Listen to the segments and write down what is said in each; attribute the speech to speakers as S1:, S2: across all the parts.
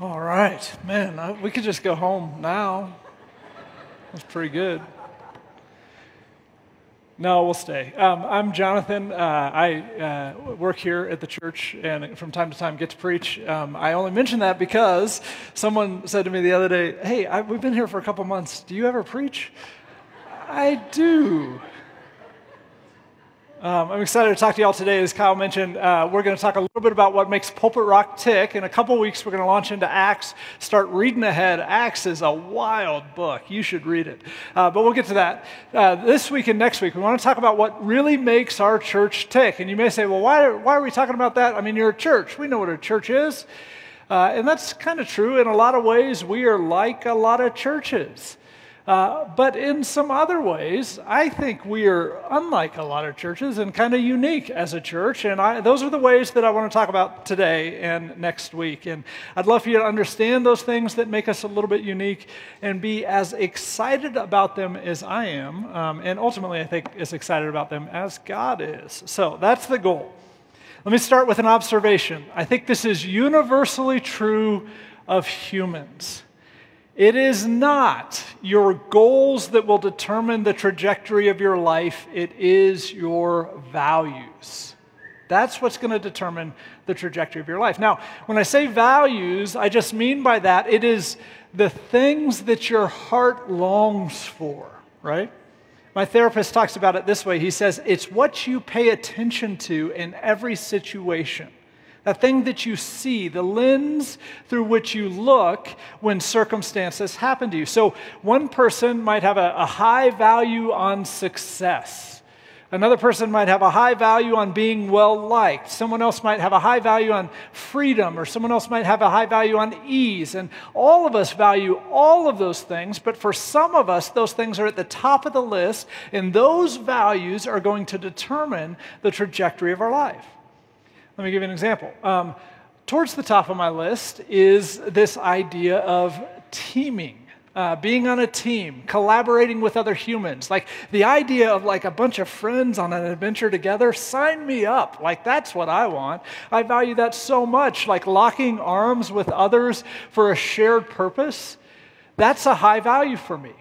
S1: All right, man, I, we could just go home now. That's pretty good. No, we'll stay. Um, I'm Jonathan. Uh, I uh, work here at the church and from time to time get to preach. Um, I only mention that because someone said to me the other day, Hey, I, we've been here for a couple months. Do you ever preach? I do. Um, I'm excited to talk to y'all today. As Kyle mentioned, uh, we're going to talk a little bit about what makes Pulpit Rock tick. In a couple weeks, we're going to launch into Acts, start reading ahead. Acts is a wild book. You should read it. Uh, but we'll get to that. Uh, this week and next week, we want to talk about what really makes our church tick. And you may say, well, why, why are we talking about that? I mean, you're a church. We know what a church is. Uh, and that's kind of true. In a lot of ways, we are like a lot of churches. Uh, but in some other ways, I think we are unlike a lot of churches and kind of unique as a church. And I, those are the ways that I want to talk about today and next week. And I'd love for you to understand those things that make us a little bit unique and be as excited about them as I am. Um, and ultimately, I think as excited about them as God is. So that's the goal. Let me start with an observation. I think this is universally true of humans. It is not your goals that will determine the trajectory of your life, it is your values. That's what's going to determine the trajectory of your life. Now, when I say values, I just mean by that it is the things that your heart longs for, right? My therapist talks about it this way. He says, It's what you pay attention to in every situation that thing that you see, the lens through which you look when circumstances happen to you. So, one person might have a, a high value on success. Another person might have a high value on being well liked. Someone else might have a high value on freedom, or someone else might have a high value on ease. And all of us value all of those things, but for some of us, those things are at the top of the list, and those values are going to determine the trajectory of our life. Let me give you an example. Um, towards the top of my list is this idea of teaming. Uh, being on a team, collaborating with other humans, like the idea of like a bunch of friends on an adventure together, sign me up. Like that's what I want. I value that so much. Like locking arms with others for a shared purpose, that's a high value for me.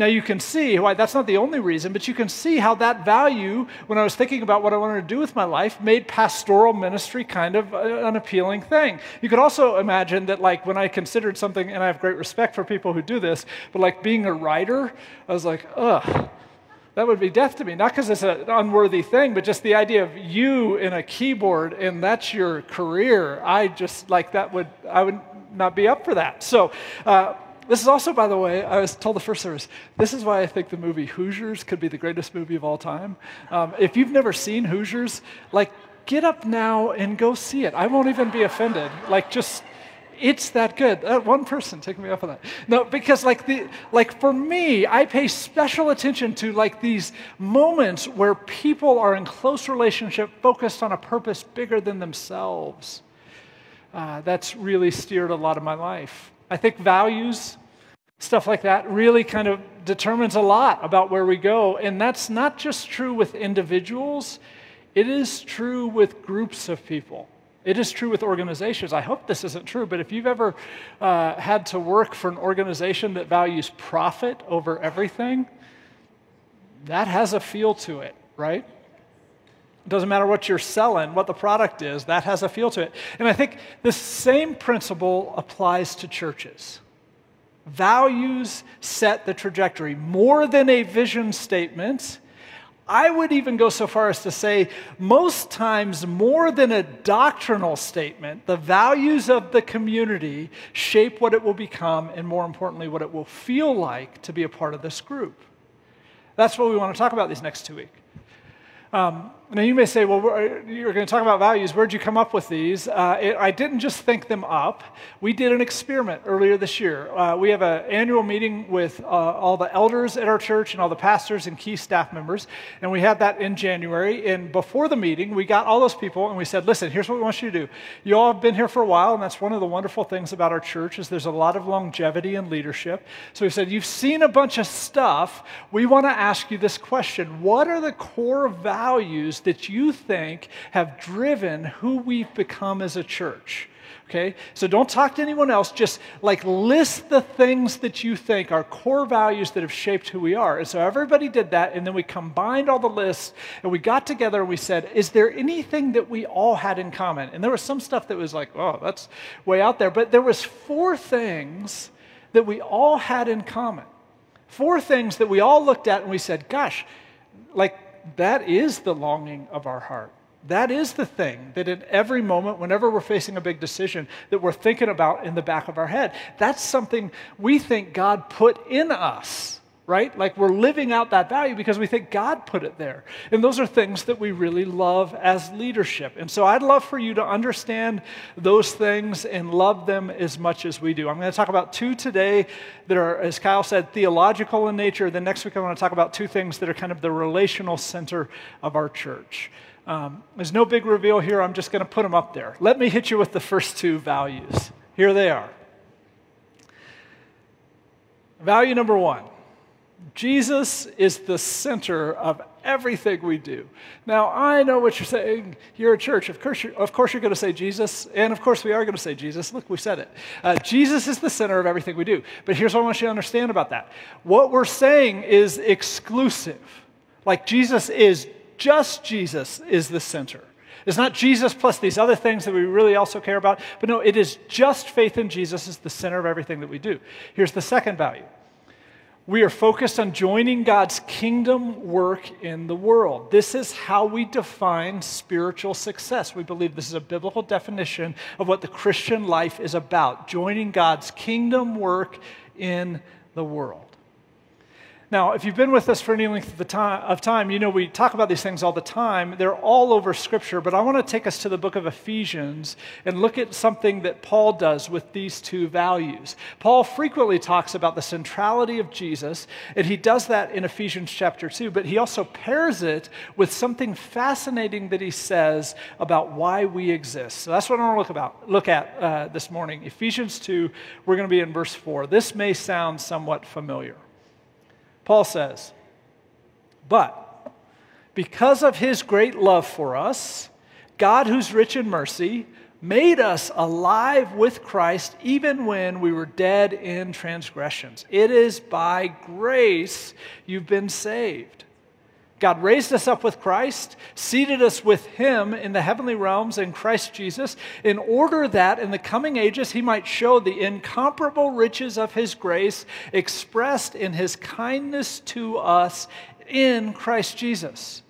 S1: Now, you can see why that's not the only reason, but you can see how that value, when I was thinking about what I wanted to do with my life, made pastoral ministry kind of an appealing thing. You could also imagine that, like, when I considered something, and I have great respect for people who do this, but like being a writer, I was like, ugh. That would be death to me. Not because it's an unworthy thing, but just the idea of you in a keyboard and that's your career. I just like that would, I would not be up for that. So, uh, this is also, by the way, I was told the first service, this is why I think the movie Hoosiers could be the greatest movie of all time. Um, if you've never seen Hoosiers, like, get up now and go see it. I won't even be offended. Like, just it's that good. Uh, one person take me up on that. No, because like the like for me, I pay special attention to like these moments where people are in close relationship, focused on a purpose bigger than themselves. Uh, that's really steered a lot of my life. I think values stuff like that really kind of determines a lot about where we go. And that's not just true with individuals, it is true with groups of people. It is true with organizations. I hope this isn't true, but if you've ever uh, had to work for an organization that values profit over everything, that has a feel to it, right? It doesn't matter what you're selling, what the product is, that has a feel to it. And I think the same principle applies to churches. Values set the trajectory more than a vision statement. I would even go so far as to say, most times, more than a doctrinal statement, the values of the community shape what it will become, and more importantly, what it will feel like to be a part of this group. That's what we want to talk about these next two weeks. Um, now, you may say, well, you're going to talk about values. Where'd you come up with these? Uh, it, I didn't just think them up. We did an experiment earlier this year. Uh, we have an annual meeting with uh, all the elders at our church and all the pastors and key staff members. And we had that in January. And before the meeting, we got all those people and we said, listen, here's what we want you to do. You all have been here for a while, and that's one of the wonderful things about our church is there's a lot of longevity in leadership. So we said, you've seen a bunch of stuff. We want to ask you this question. What are the core values that you think have driven who we've become as a church. Okay? So don't talk to anyone else. Just like list the things that you think are core values that have shaped who we are. And so everybody did that. And then we combined all the lists and we got together and we said, is there anything that we all had in common? And there was some stuff that was like, oh, that's way out there. But there was four things that we all had in common. Four things that we all looked at and we said, gosh, like that is the longing of our heart. That is the thing that in every moment, whenever we're facing a big decision, that we're thinking about in the back of our head. That's something we think God put in us, right? Like we're living out that value because we think God put it there. And those are things that we really love as leadership. And so I'd love for you to understand those things and love them as much as we do. I'm going to talk about two today that are, as Kyle said, theological in nature. Then next week, I want to talk about two things that are kind of the relational center of our church. Um, there's no big reveal here. I'm just going to put them up there. Let me hit you with the first two values. Here they are. Value number one Jesus is the center of everything we do. Now, I know what you're saying. You're a church. Of course, you're, of course you're going to say Jesus. And of course, we are going to say Jesus. Look, we said it. Uh, Jesus is the center of everything we do. But here's what I want you to understand about that what we're saying is exclusive. Like Jesus is just Jesus is the center. It's not Jesus plus these other things that we really also care about, but no, it is just faith in Jesus is the center of everything that we do. Here's the second value. We are focused on joining God's kingdom work in the world. This is how we define spiritual success. We believe this is a biblical definition of what the Christian life is about joining God's kingdom work in the world. Now, if you've been with us for any length of, time, of time, you know we talk about these things all the time. They're all over Scripture, but I want to take us to the book of Ephesians and look at something that Paul does with these two values. Paul frequently talks about the centrality of Jesus, and he does that in Ephesians chapter 2, but he also pairs it with something fascinating that he says about why we exist. So that's what I want to look, about, look at uh, this morning. Ephesians 2, we're going to be in verse 4. This may sound somewhat familiar. Paul says, But because of his great love for us, God, who's rich in mercy, made us alive with Christ even when we were dead in transgressions. It is by grace you've been saved. God raised us up with Christ, seated us with Him in the heavenly realms in Christ Jesus, in order that in the coming ages He might show the incomparable riches of His grace expressed in His kindness to us in Christ Jesus.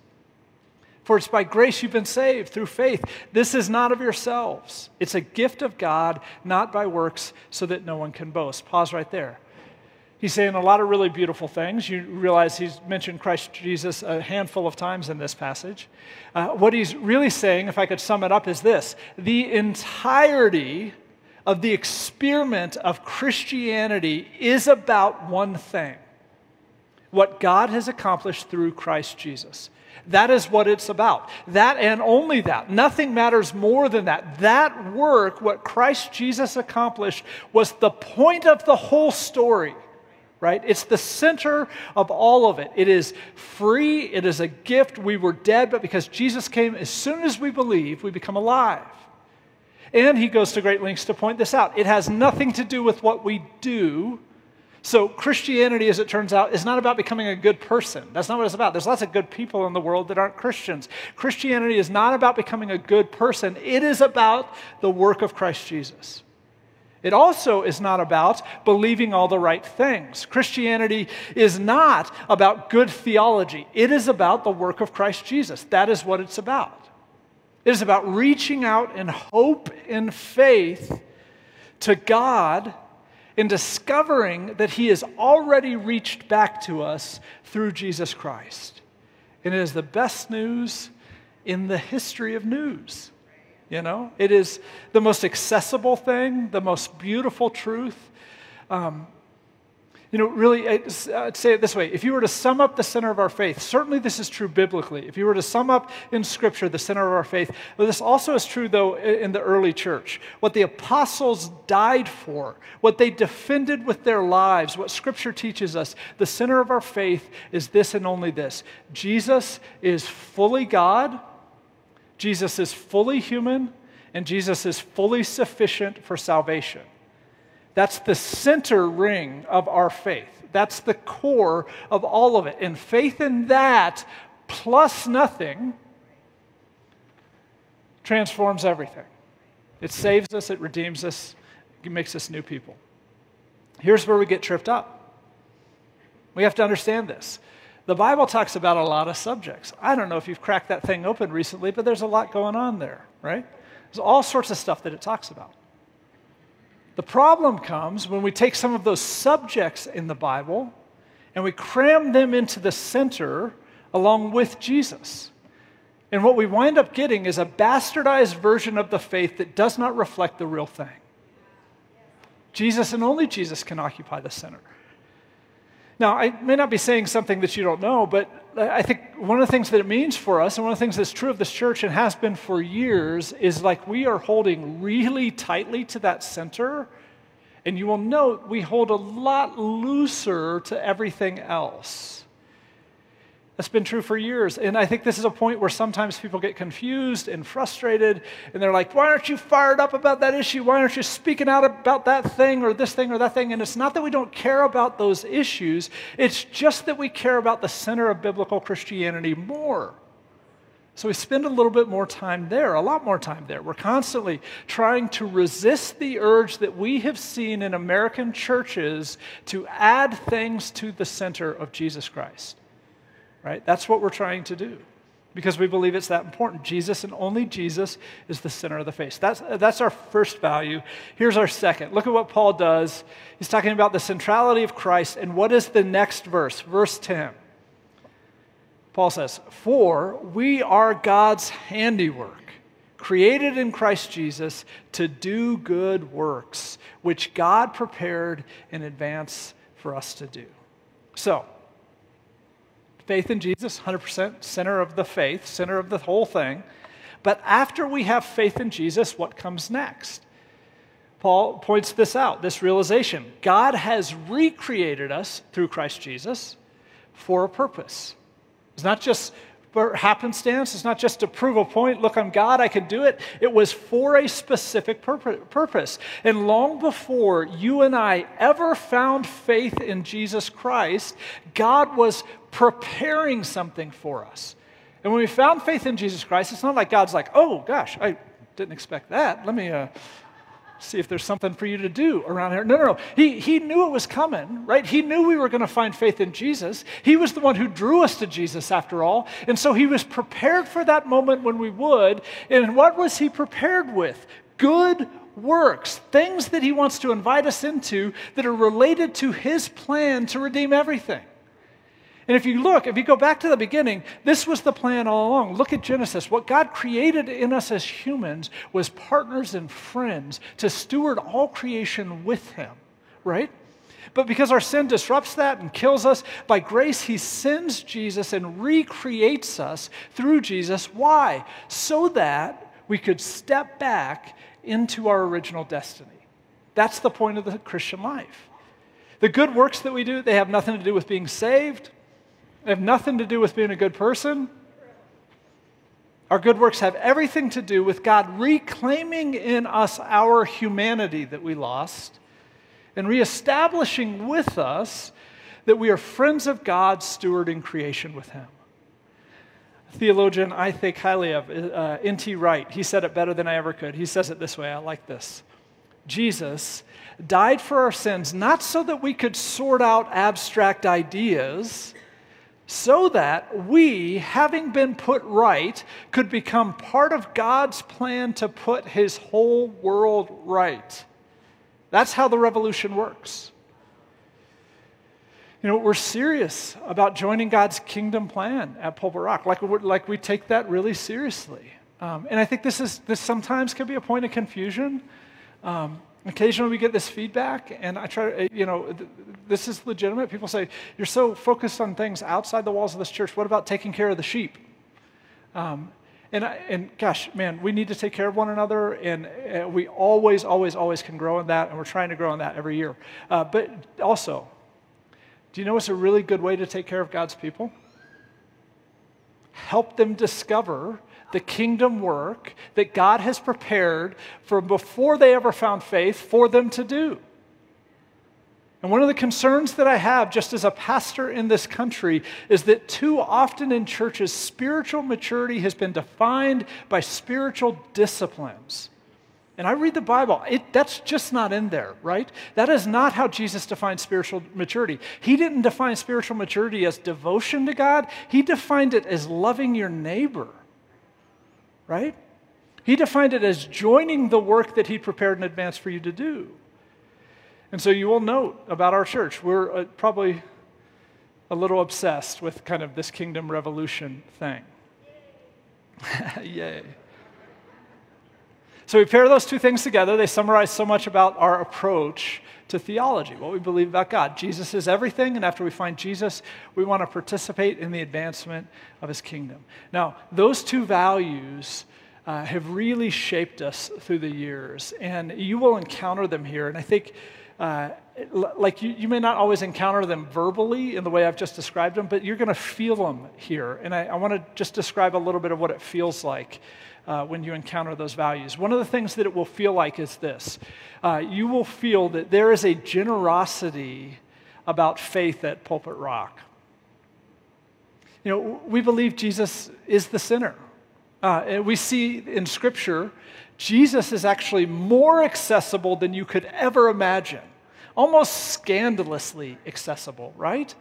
S1: For it's by grace you've been saved through faith. This is not of yourselves, it's a gift of God, not by works, so that no one can boast. Pause right there. He's saying a lot of really beautiful things. You realize he's mentioned Christ Jesus a handful of times in this passage. Uh, what he's really saying, if I could sum it up, is this the entirety of the experiment of Christianity is about one thing what God has accomplished through Christ Jesus. That is what it's about. That and only that. Nothing matters more than that. That work, what Christ Jesus accomplished, was the point of the whole story right? It's the center of all of it. It is free, it is a gift. We were dead, but because Jesus came, as soon as we believe, we become alive. And he goes to great lengths to point this out. It has nothing to do with what we do. So, Christianity, as it turns out, is not about becoming a good person. That's not what it's about. There's lots of good people in the world that aren't Christians. Christianity is not about becoming a good person, it is about the work of Christ Jesus. It also is not about believing all the right things. Christianity is not about good theology, it is about the work of Christ Jesus. That is what it's about. It is about reaching out in hope and faith to God and discovering that He has already reached back to us through Jesus Christ. And it is the best news in the history of news. You know, it is the most accessible thing, the most beautiful truth. Um, you know, really, I'd say it this way if you were to sum up the center of our faith, certainly this is true biblically. If you were to sum up in Scripture the center of our faith, well, this also is true, though, in the early church. What the apostles died for, what they defended with their lives, what Scripture teaches us, the center of our faith is this and only this Jesus is fully God Jesus is fully human and Jesus is fully sufficient for salvation. That's the center ring of our faith. That's the core of all of it. And faith in that plus nothing transforms everything. It saves us, it redeems us, it makes us new people. Here's where we get tripped up. We have to understand this. The Bible talks about a lot of subjects. I don't know if you've cracked that thing open recently, but there's a lot going on there, right? There's all sorts of stuff that it talks about. The problem comes when we take some of those subjects in the Bible and we cram them into the center along with Jesus. And what we wind up getting is a bastardized version of the faith that does not reflect the real thing. Jesus and only Jesus can occupy the center. Now, I may not be saying something that you don't know, but I think one of the things that it means for us, and one of the things that's true of this church and has been for years, is like we are holding really tightly to that center. And you will note we hold a lot looser to everything else. That's been true for years. And I think this is a point where sometimes people get confused and frustrated, and they're like, why aren't you fired up about that issue? Why aren't you speaking out about that thing or this thing or that thing? And it's not that we don't care about those issues, it's just that we care about the center of biblical Christianity more. So we spend a little bit more time there, a lot more time there. We're constantly trying to resist the urge that we have seen in American churches to add things to the center of Jesus Christ right? That's what we're trying to do because we believe it's that important. Jesus and only Jesus is the center of the face. That's, that's our first value. Here's our second. Look at what Paul does. He's talking about the centrality of Christ. And what is the next verse? Verse 10. Paul says, For we are God's handiwork, created in Christ Jesus to do good works, which God prepared in advance for us to do. So, faith in Jesus, 100% center of the faith, center of the whole thing. But after we have faith in Jesus, what comes next? Paul points this out this realization God has recreated us through Christ Jesus for a purpose. It's not just for happenstance. It's not just to prove a point. Look, I'm God, I can do it. It was for a specific purpose. And long before you and I ever found faith in Jesus Christ, God was preparing something for us. And when we found faith in Jesus Christ, it's not like God's like, oh gosh, I didn't expect that. Let me uh, see if there's something for you to do around here. No, no, no. He, he knew it was coming, right? He knew we were going to find faith in Jesus. He was the one who drew us to Jesus, after all. And so he was prepared for that moment when we would. And what was he prepared with? Good works, things that he wants to invite us into that are related to his plan to redeem everything. And if you look, if you go back to the beginning, this was the plan all along. Look at Genesis. What God created in us as humans was partners and friends to steward all creation with Him, right? But because our sin disrupts that and kills us, by grace, He sends Jesus and recreates us through Jesus. Why? So that we could step back into our original destiny. That's the point of the Christian life. The good works that we do, they have nothing to do with being saved. They have nothing to do with being a good person. Our good works have everything to do with God reclaiming in us our humanity that we lost and reestablishing with us that we are friends of God stewarding creation with Him. A theologian I think highly of, uh, N.T. Wright, he said it better than I ever could. He says it this way I like this Jesus died for our sins not so that we could sort out abstract ideas so that we, having been put right, could become part of God's plan to put his whole world right. That's how the revolution works. You know, we're serious about joining God's kingdom plan at Pulpit Rock. Like, like we take that really seriously. Um, and I think this, is, this sometimes can be a point of confusion. Um, Occasionally we get this feedback, and I try to, you know, this is legitimate. People say, You're so focused on things outside the walls of this church. What about taking care of the sheep? Um, and, and gosh, man, we need to take care of one another, and uh, we always, always, always can grow in that, and we're trying to grow in that every year. Uh, but also, do you know what's a really good way to take care of God's people? Help them discover the kingdom work that God has prepared from before they ever found faith for them to do. And one of the concerns that I have, just as a pastor in this country, is that too often in churches, spiritual maturity has been defined by spiritual disciplines. And I read the Bible, it, that's just not in there, right? That is not how Jesus defined spiritual maturity. He didn't define spiritual maturity as devotion to God, He defined it as loving your neighbor, right? He defined it as joining the work that He prepared in advance for you to do. And so you will note about our church, we're uh, probably a little obsessed with kind of this kingdom revolution thing. Yay. So we pair those two things together. They summarize so much about our approach to theology, what we believe about God. Jesus is everything, and after we find Jesus, we want to participate in the advancement of his kingdom. Now, those two values uh, have really shaped us through the years, and you will encounter them here. And I think. Uh, like you, you may not always encounter them verbally in the way I've just described them, but you're going to feel them here. And I, I want to just describe a little bit of what it feels like uh, when you encounter those values. One of the things that it will feel like is this uh, you will feel that there is a generosity about faith at Pulpit Rock. You know, we believe Jesus is the sinner. Uh, and we see in Scripture, Jesus is actually more accessible than you could ever imagine, almost scandalously accessible, right?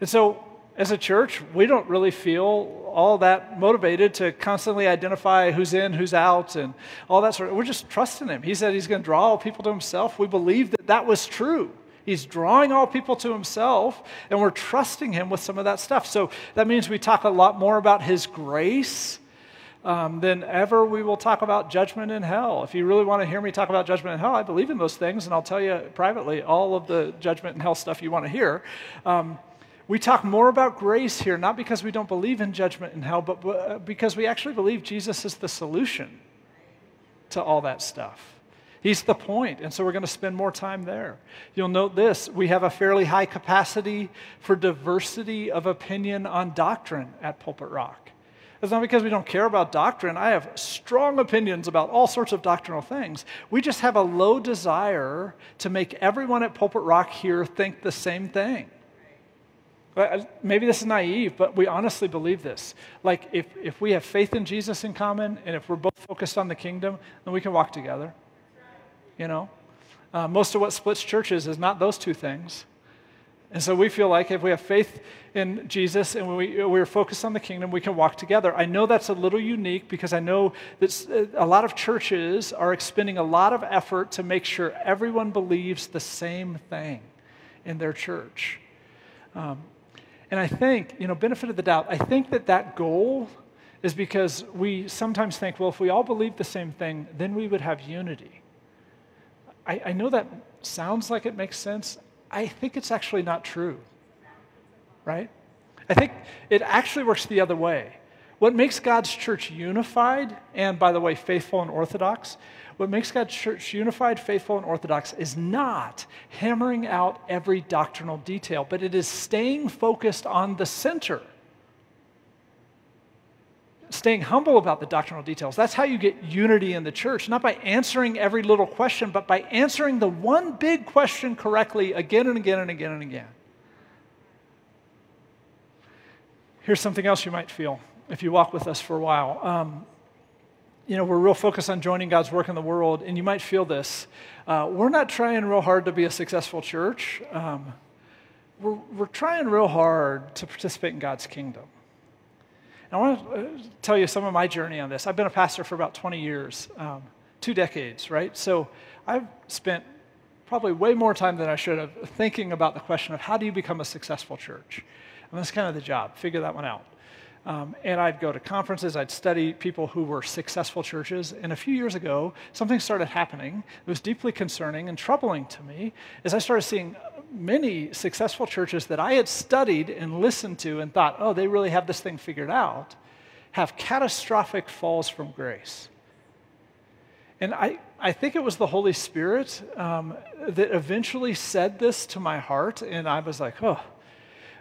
S1: And so as a church, we don't really feel all that motivated to constantly identify who's in, who's out, and all that sort of. We're just trusting Him. He said He's going to draw all people to Himself. We believe that that was true. He's drawing all people to Himself, and we're trusting Him with some of that stuff. So that means we talk a lot more about His grace. Um, than ever we will talk about judgment in hell. If you really want to hear me talk about judgment in hell, I believe in those things, and I'll tell you privately all of the judgment and hell stuff you want to hear. Um, we talk more about grace here, not because we don't believe in judgment and hell, but uh, because we actually believe Jesus is the solution to all that stuff. He's the point, and so we're going to spend more time there. You'll note this we have a fairly high capacity for diversity of opinion on doctrine at Pulpit Rock. It's not because we don't care about doctrine. I have strong opinions about all sorts of doctrinal things. We just have a low desire to make everyone at Pulpit Rock here think the same thing. Maybe this is naive, but we honestly believe this. Like, if, if we have faith in Jesus in common, and if we're both focused on the kingdom, then we can walk together. You know? Uh, most of what splits churches is not those two things. And so we feel like if we have faith in Jesus and we, we're focused on the kingdom, we can walk together. I know that's a little unique because I know that a lot of churches are expending a lot of effort to make sure everyone believes the same thing in their church. Um, and I think, you know, benefit of the doubt, I think that that goal is because we sometimes think, well, if we all believe the same thing, then we would have unity. I, I know that sounds like it makes sense. I think it's actually not true, right? I think it actually works the other way. What makes God's church unified, and by the way, faithful and orthodox, what makes God's church unified, faithful, and orthodox is not hammering out every doctrinal detail, but it is staying focused on the center. Staying humble about the doctrinal details. That's how you get unity in the church, not by answering every little question, but by answering the one big question correctly again and again and again and again. Here's something else you might feel if you walk with us for a while. Um, you know, we're real focused on joining God's work in the world, and you might feel this. Uh, we're not trying real hard to be a successful church. Um, we're, we're trying real hard to participate in God's kingdom. And I want to uh, tell you some of my journey on this. I've been a pastor for about 20 years, um, two decades, right? So I've spent probably way more time than I should have thinking about the question of how do you become a successful church? And that's kind of the job, figure that one out. Um, and I'd go to conferences, I'd study people who were successful churches. And a few years ago, something started happening that was deeply concerning and troubling to me as I started seeing many successful churches that I had studied and listened to and thought, oh, they really have this thing figured out, have catastrophic falls from grace. And I, I think it was the Holy Spirit um, that eventually said this to my heart, and I was like, oh,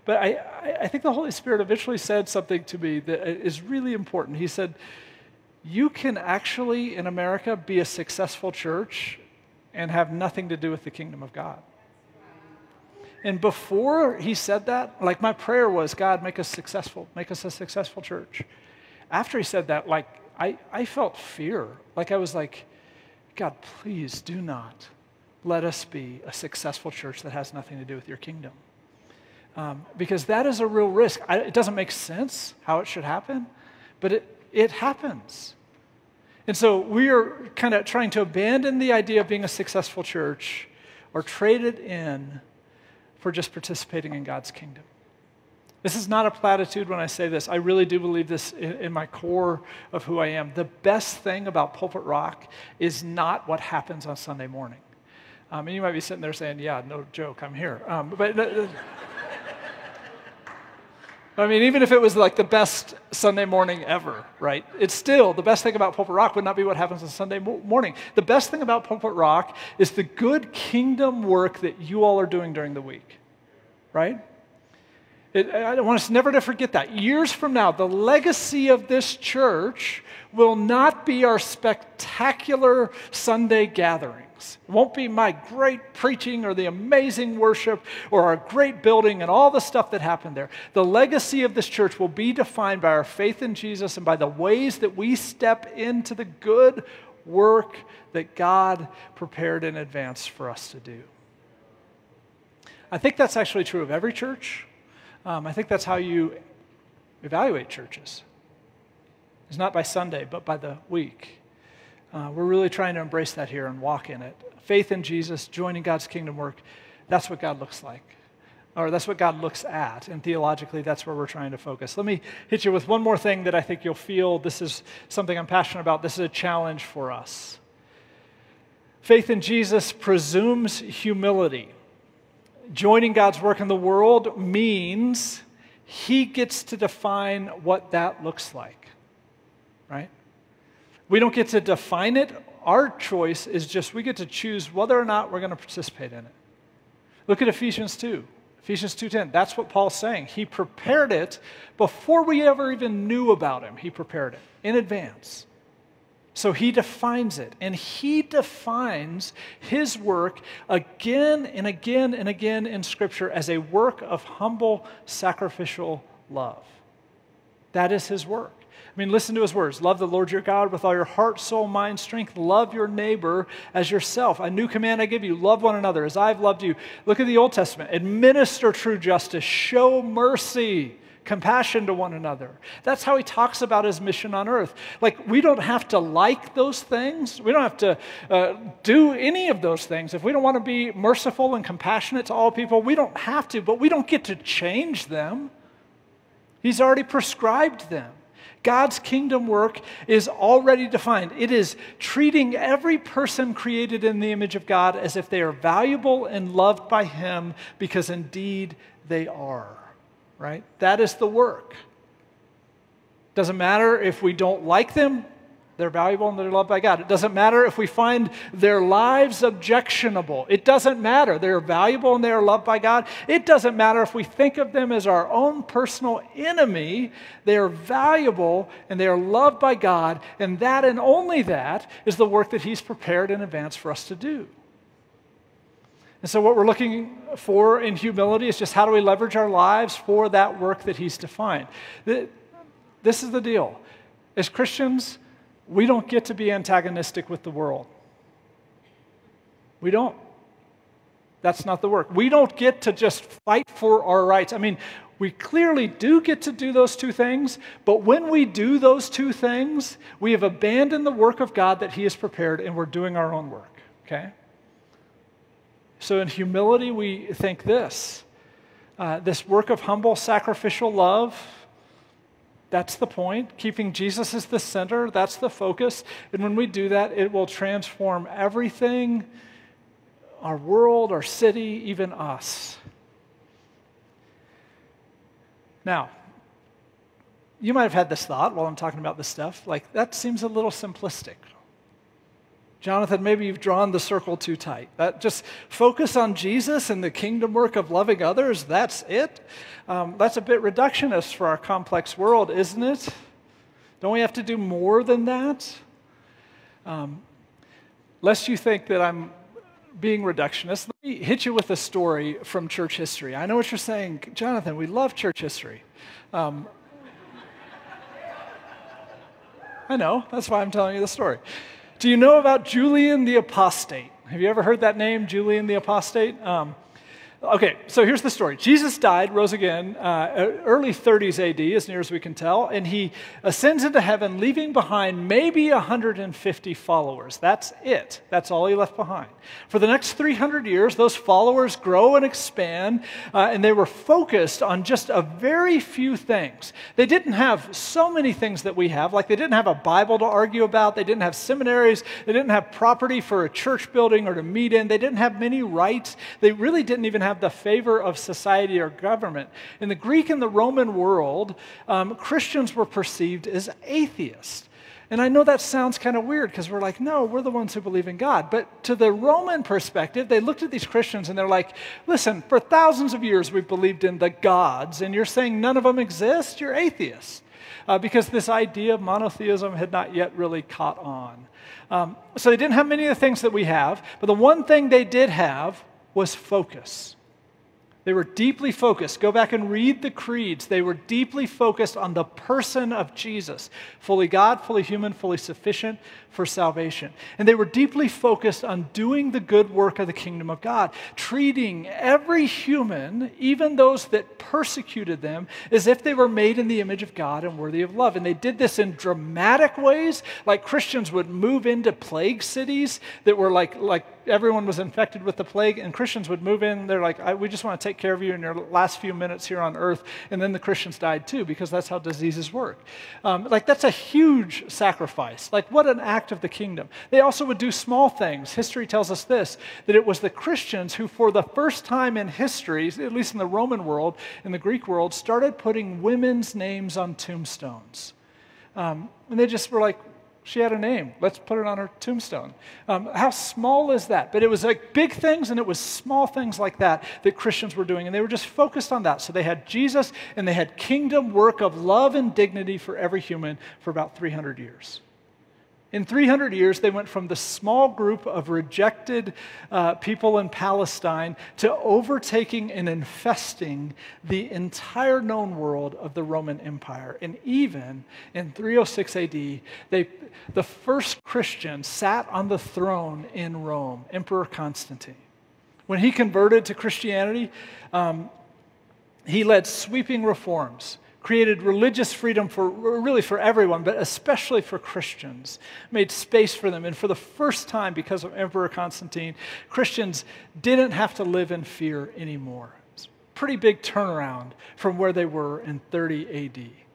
S1: but I, I think the Holy Spirit eventually said something to me that is really important. He said, you can actually, in America, be a successful church and have nothing to do with the kingdom of God. And before he said that, like my prayer was, God, make us successful, make us a successful church. After he said that, like I, I felt fear. Like I was like, God, please do not let us be a successful church that has nothing to do with your kingdom. Um, because that is a real risk. I, it doesn't make sense how it should happen, but it, it happens. And so we are kind of trying to abandon the idea of being a successful church or trade it in for just participating in God's kingdom. This is not a platitude when I say this. I really do believe this in, in, my core of who I am. The best thing about Pulpit Rock is not what happens on Sunday morning. Um, and you might be sitting there saying, Yeah, no joke, I'm here. Um, but. I mean, even if it was like the best Sunday morning ever, right? It's still the best thing about Pulpit Rock would not be what happens on Sunday morning. The best thing about Pulpit Rock is the good kingdom work that you all are doing during the week, right? It, I want us never to forget that. Years from now, the legacy of this church will not be our spectacular Sunday gathering. It won't be my great preaching or the amazing worship or our great building and all the stuff that happened there. The legacy of this church will be defined by our faith in Jesus and by the ways that we step into the good work that God prepared in advance for us to do. I think that's actually true of every church. Um, I think that's how you evaluate churches. It's not by Sunday, but by the week. Uh, we're really trying to embrace that here and walk in it. Faith in Jesus, joining God's kingdom work, that's what God looks like. Or that's what God looks at. And theologically, that's where we're trying to focus. Let me hit you with one more thing that I think you'll feel this is something I'm passionate about. This is a challenge for us. Faith in Jesus presumes humility. Joining God's work in the world means He gets to define what that looks like, right? We don't get to define it. Our choice is just we get to choose whether or not we're going to participate in it. Look at Ephesians 2. Ephesians 2:10. That's what Paul's saying. He prepared it before we ever even knew about him. He prepared it in advance. So he defines it, and he defines his work again and again and again in Scripture as a work of humble, sacrificial love. That is his work. I mean, listen to his words. Love the Lord your God with all your heart, soul, mind, strength. Love your neighbor as yourself. A new command I give you love one another as I've loved you. Look at the Old Testament. Administer true justice, show mercy, compassion to one another. That's how he talks about his mission on earth. Like, we don't have to like those things, we don't have to uh, do any of those things. If we don't want to be merciful and compassionate to all people, we don't have to, but we don't get to change them. He's already prescribed them. God's kingdom work is already defined. It is treating every person created in the image of God as if they are valuable and loved by Him because indeed they are, right? That is the work. Doesn't matter if we don't like them, they're valuable and they're loved by God. It doesn't matter if we find their lives objectionable. It doesn't matter. They're valuable and they are loved by God. It doesn't matter if we think of them as our own personal enemy. They are valuable and they are loved by God. And that and only that is the work that He's prepared in advance for us to do. And so, what we're looking for in humility is just how do we leverage our lives for that work that He's defined. This is the deal. As Christians, we don't get to be antagonistic with the world. We don't. That's not the work. We don't get to just fight for our rights. I mean, we clearly do get to do those two things, but when we do those two things, we have abandoned the work of God that He has prepared and we're doing our own work, okay? So in humility, we think this uh, this work of humble sacrificial love that's the point. Keeping Jesus as the center, that's the focus. And when we do that, it will transform everything our world, our city, even us. Now, you might have had this thought while I'm talking about this stuff like, that seems a little simplistic. Jonathan, maybe you've drawn the circle too tight. That just focus on Jesus and the kingdom work of loving others. That's it. Um, that's a bit reductionist for our complex world, isn't it? Don't we have to do more than that? Um, lest you think that I'm being reductionist, let me hit you with a story from church history. I know what you're saying, Jonathan, we love church history. Um, I know, that's why I'm telling you the story. Do you know about Julian the Apostate? Have you ever heard that name, Julian the Apostate? Um, Okay, so here's the story. Jesus died, rose again, uh, early 30s AD, as near as we can tell, and he ascends into heaven, leaving behind maybe 150 followers. That's it. That's all he left behind. For the next 300 years, those followers grow and expand, uh, and they were focused on just a very few things. They didn't have so many things that we have, like they didn't have a Bible to argue about, they didn't have seminaries, they didn't have property for a church building or to meet in, they didn't have many rights, they really didn't even have have the favor of society or government. In the Greek and the Roman world, um, Christians were perceived as atheists. And I know that sounds kind of weird because we're like, no, we're the ones who believe in God. But to the Roman perspective, they looked at these Christians and they're like, listen, for thousands of years we've believed in the gods, and you're saying none of them exist? You're atheists. Uh, because this idea of monotheism had not yet really caught on. Um, so they didn't have many of the things that we have, but the one thing they did have was focus. They were deeply focused. Go back and read the creeds. They were deeply focused on the person of Jesus, fully God, fully human, fully sufficient for salvation. And they were deeply focused on doing the good work of the kingdom of God, treating every human, even those that persecuted them, as if they were made in the image of God and worthy of love. And they did this in dramatic ways, like Christians would move into plague cities that were like, like everyone was infected with the plague, and Christians would move in. They're like, we just want to take care of you in your last few minutes here on earth. And then the Christians died too, because that's how diseases work. Um, like, that's a huge sacrifice. Like, what an act act of the kingdom. They also would do small things. History tells us this that it was the Christians who, for the first time in history, at least in the Roman world, in the Greek world, started putting women's names on tombstones. Um, and they just were like, she had a name. Let's put it on her tombstone. Um, how small is that? But it was like big things and it was small things like that that Christians were doing. And they were just focused on that. So they had Jesus and they had kingdom work of love and dignity for every human for about 300 years. In 300 years, they went from the small group of rejected uh, people in Palestine to overtaking and infesting the entire known world of the Roman Empire. And even in 306 AD, they, the first Christian sat on the throne in Rome, Emperor Constantine. When he converted to Christianity, um, he led sweeping reforms created religious freedom for really for everyone, but especially for Christians, made space for them. And for the first time, because of Emperor Constantine, Christians didn't have to live in fear anymore. It's a pretty big turnaround from where they were in 30 AD.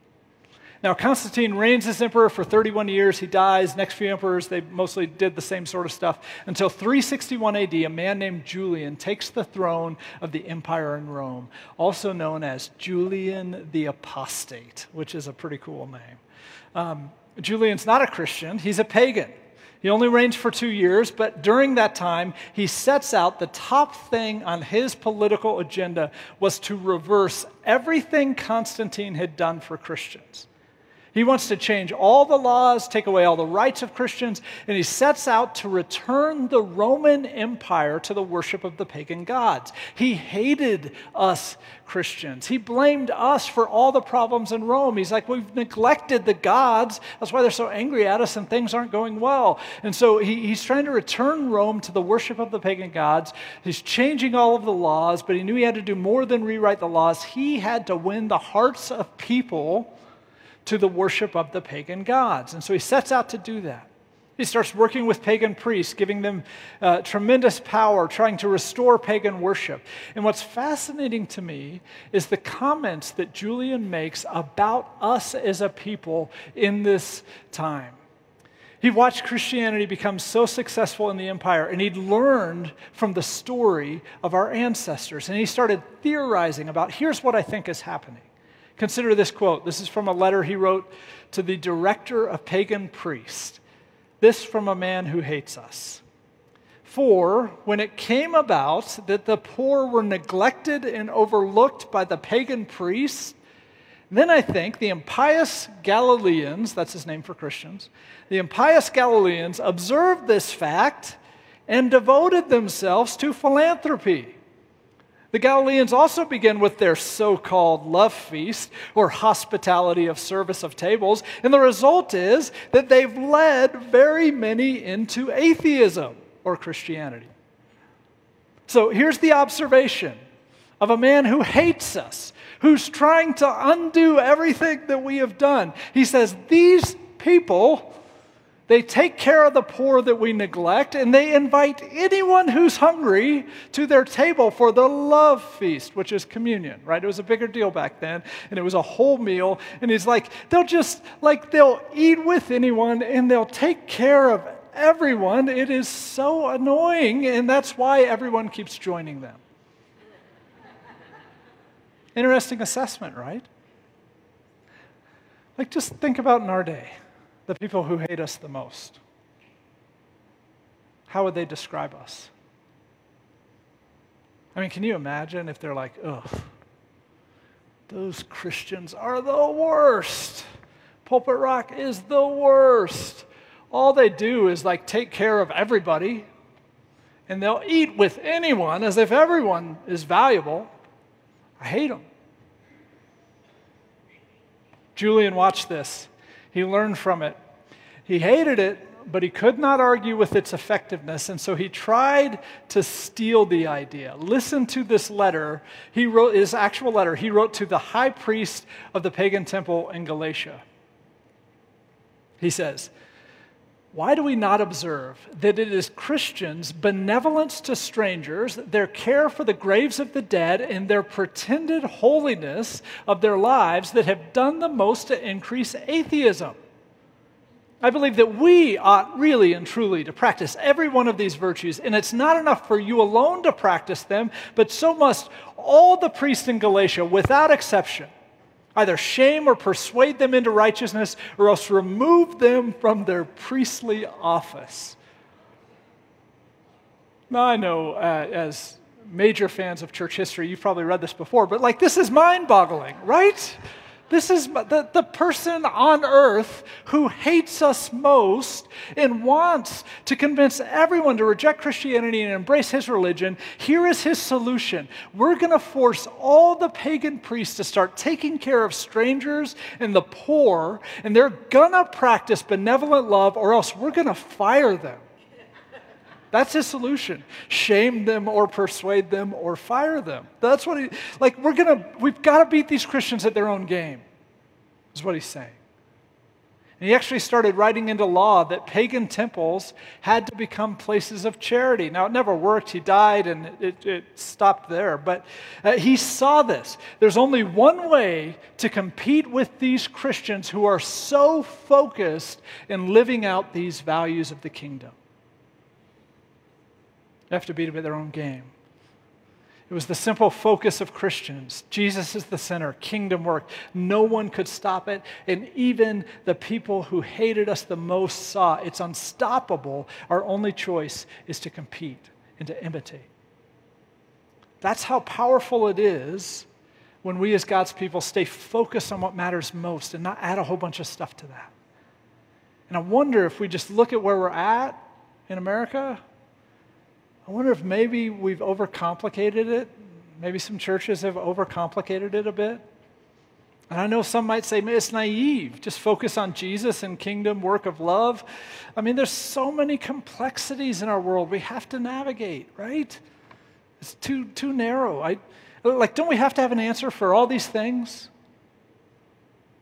S1: Now, Constantine reigns as emperor for 31 years. He dies. Next few emperors, they mostly did the same sort of stuff. Until 361 AD, a man named Julian takes the throne of the empire in Rome, also known as Julian the Apostate, which is a pretty cool name. Um, Julian's not a Christian, he's a pagan. He only reigns for two years, but during that time, he sets out the top thing on his political agenda was to reverse everything Constantine had done for Christians. He wants to change all the laws, take away all the rights of Christians, and he sets out to return the Roman Empire to the worship of the pagan gods. He hated us Christians. He blamed us for all the problems in Rome. He's like, we've neglected the gods. That's why they're so angry at us and things aren't going well. And so he, he's trying to return Rome to the worship of the pagan gods. He's changing all of the laws, but he knew he had to do more than rewrite the laws. He had to win the hearts of people to the worship of the pagan gods. And so he sets out to do that. He starts working with pagan priests, giving them uh, tremendous power, trying to restore pagan worship. And what's fascinating to me is the comments that Julian makes about us as a people in this time. He watched Christianity become so successful in the empire, and he'd learned from the story of our ancestors. And he started theorizing about here's what I think is happening. Consider this quote. This is from a letter he wrote to the director of pagan priests. This from a man who hates us. For when it came about that the poor were neglected and overlooked by the pagan priests, then I think the impious Galileans, that's his name for Christians, the impious Galileans observed this fact and devoted themselves to philanthropy. The Galileans also begin with their so called love feast or hospitality of service of tables, and the result is that they've led very many into atheism or Christianity. So here's the observation of a man who hates us, who's trying to undo everything that we have done. He says, These people they take care of the poor that we neglect, and they invite anyone who's hungry to their table for the love feast, which is communion, right? It was a bigger deal back then, and it was a whole meal. And he's like, they'll just, like, they'll eat with anyone and they'll take care of everyone. It is so annoying, and that's why everyone keeps joining them. Interesting assessment, right? Like, just think about in our day the people who hate us the most, how would they describe us? I mean, can you imagine if they're like, ugh, those Christians are the worst. Pulpit Rock is the worst. All they do is like take care of everybody, and they'll eat with anyone as if everyone is valuable. I hate them. Julian watched this. He learned from it. He hated it, but he could not argue with its effectiveness, and so he tried to steal the idea. Listen to this letter. He wrote his actual letter. He wrote to the high priest of the pagan temple in Galatia. He says, why do we not observe that it is Christians' benevolence to strangers, their care for the graves of the dead, and their pretended holiness of their lives that have done the most to increase atheism? I believe that we ought really and truly to practice every one of these virtues, and it's not enough for you alone to practice them, but so must all the priests in Galatia without exception. Either shame or persuade them into righteousness, or else remove them from their priestly office. Now, I know uh, as major fans of church history, you've probably read this before, but like this is mind boggling, right? This is the, the person on earth who hates us most and wants to convince everyone to reject Christianity and embrace his religion. Here is his solution. We're going to force all the pagan priests to start taking care of strangers and the poor, and they're going to practice benevolent love, or else we're going to fire them. That's his solution. Shame them or persuade them or fire them. That's what he, like, we're gonna, we've got to beat these Christians at their own game, is what he's saying. And he actually started writing into law that pagan temples had to become places of charity. Now, it never worked. He died and it, it stopped there. But uh, he saw this. There's only one way to compete with these Christians who are so focused in living out these values of the kingdom. They have to beat them at their own game. It was the simple focus of Christians. Jesus is the center, kingdom work. No one could stop it. And even the people who hated us the most saw it's unstoppable. Our only choice is to compete and to imitate. That's how powerful it is when we as God's people stay focused on what matters most and not add a whole bunch of stuff to that. And I wonder if we just look at where we're at in America, I wonder if maybe we've overcomplicated it. Maybe some churches have overcomplicated it a bit. And I know some might say, it's naive. Just focus on Jesus and kingdom work of love. I mean, there's so many complexities in our world we have to navigate, right? It's too, too narrow. I, like, don't we have to have an answer for all these things?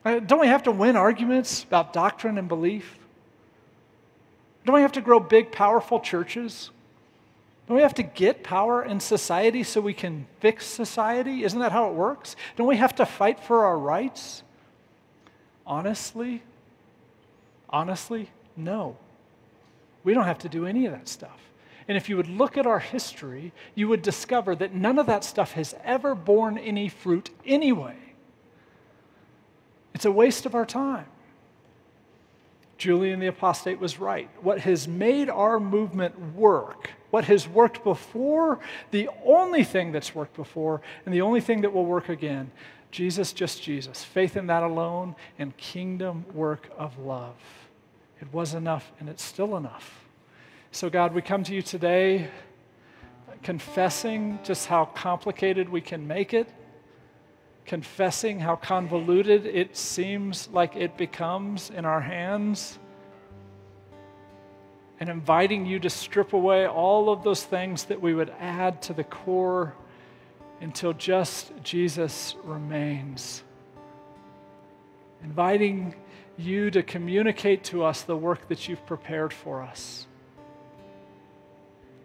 S1: Uh, don't we have to win arguments about doctrine and belief? Don't we have to grow big, powerful churches? Don't we have to get power in society so we can fix society? Isn't that how it works? Don't we have to fight for our rights? Honestly, honestly, no. We don't have to do any of that stuff. And if you would look at our history, you would discover that none of that stuff has ever borne any fruit anyway. It's a waste of our time. Julian the Apostate was right. What has made our movement work what has worked before, the only thing that's worked before, and the only thing that will work again. Jesus, just Jesus. Faith in that alone and kingdom work of love. It was enough and it's still enough. So, God, we come to you today confessing just how complicated we can make it, confessing how convoluted it seems like it becomes in our hands, and inviting you to strip away all of those things that we would add to the core until just Jesus remains. Inviting you to communicate to us the work that you've prepared for us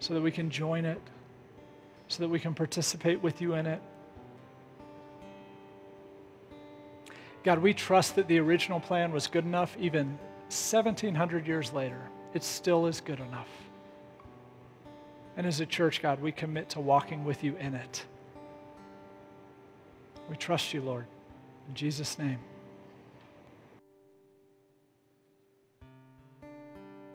S1: so that we can join it, so that we can participate with you in it. God, we trust that the original plan was good enough even 1700 years later. It still is good enough. And as a church, God, we commit to walking with you in it. We trust you, Lord. In Jesus' name.